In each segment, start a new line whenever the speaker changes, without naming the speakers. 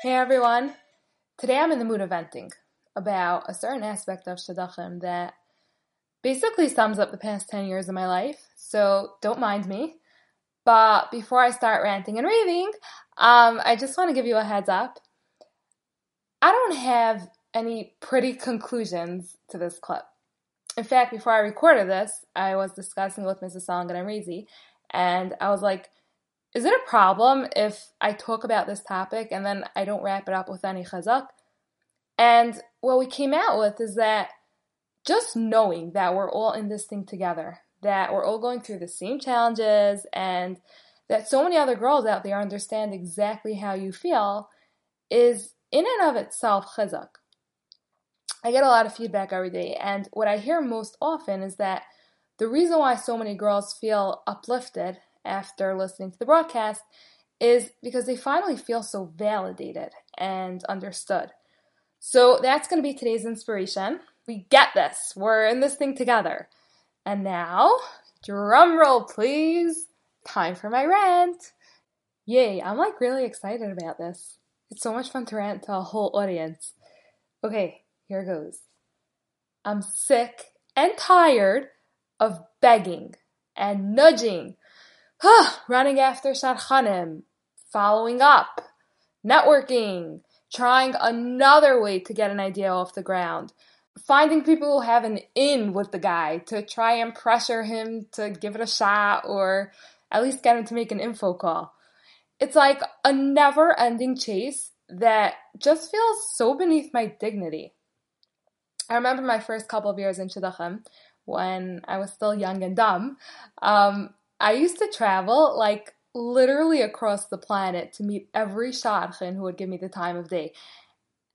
Hey everyone! Today I'm in the mood of venting about a certain aspect of Shidduchim that basically sums up the past 10 years of my life, so don't mind me. But before I start ranting and raving, um, I just want to give you a heads up. I don't have any pretty conclusions to this clip. In fact, before I recorded this, I was discussing with Mrs. Song and Amrizi, and I was like, is it a problem if I talk about this topic and then I don't wrap it up with any chizuk? And what we came out with is that just knowing that we're all in this thing together, that we're all going through the same challenges, and that so many other girls out there understand exactly how you feel is in and of itself chizuk. I get a lot of feedback every day, and what I hear most often is that the reason why so many girls feel uplifted after listening to the broadcast is because they finally feel so validated and understood. So that's going to be today's inspiration. We get this. We're in this thing together. And now, drum roll, please. Time for my rant. Yay, I'm like really excited about this. It's so much fun to rant to a whole audience. Okay, here goes. I'm sick and tired of begging and nudging running after shadchanim, following up, networking, trying another way to get an idea off the ground, finding people who have an in with the guy to try and pressure him to give it a shot or at least get him to make an info call. It's like a never ending chase that just feels so beneath my dignity. I remember my first couple of years in Shidduchim when I was still young and dumb. Um, I used to travel like literally across the planet to meet every shadchan who would give me the time of day.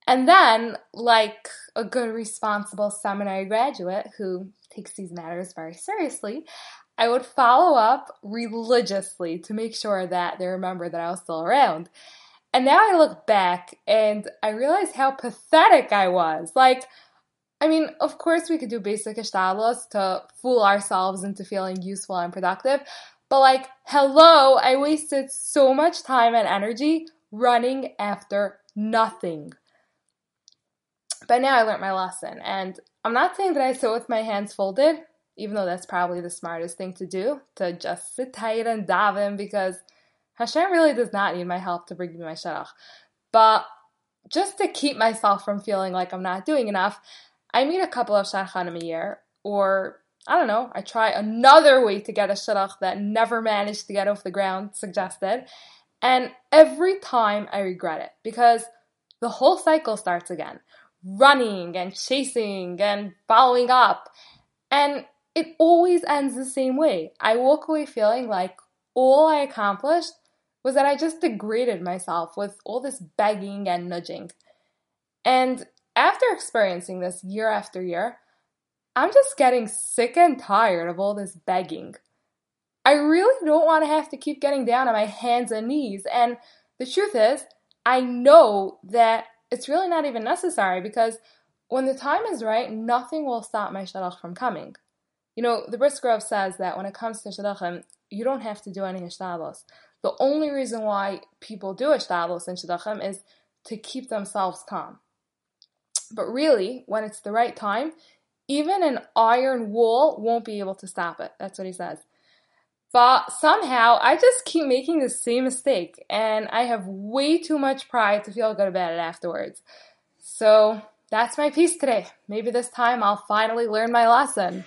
And then, like a good, responsible seminary graduate who takes these matters very seriously, I would follow up religiously to make sure that they remember that I was still around. And now I look back and I realize how pathetic I was. Like, I mean, of course, we could do basic hishtadlus to fool ourselves into feeling useful and productive, but like, hello, I wasted so much time and energy running after nothing. But now I learned my lesson, and I'm not saying that I sit with my hands folded, even though that's probably the smartest thing to do, to just sit tight and daven, because Hashem really does not need my help to bring me my shidduch. But just to keep myself from feeling like I'm not doing enough, I meet a couple of shadchanim a year, or I don't know, I try another way to get a shidduch that never managed to get off the ground suggested, and every time I regret it because the whole cycle starts again running and chasing and following up, and it always ends the same way. I walk away feeling like all I accomplished was that I just degraded myself with all this begging and nudging. And after experiencing this year after year, I'm just getting sick and tired of all this begging. I really don't want to have to keep getting down on my hands and knees. And the truth is, I know that it's really not even necessary because when the time is right, nothing will stop my shidduch from coming. You know, the Brisker says that when it comes to shidduchim, you don't have to do any hishtadlus. The only reason why people do hishtadlus in shadachim is to keep themselves calm. But really, when it's the right time, even an iron wall won't be able to stop it. That's what he says. But somehow I just keep making the same mistake, and I have way too much pride to feel good about it afterwards. So that's my piece today. Maybe this time I'll finally learn my lesson.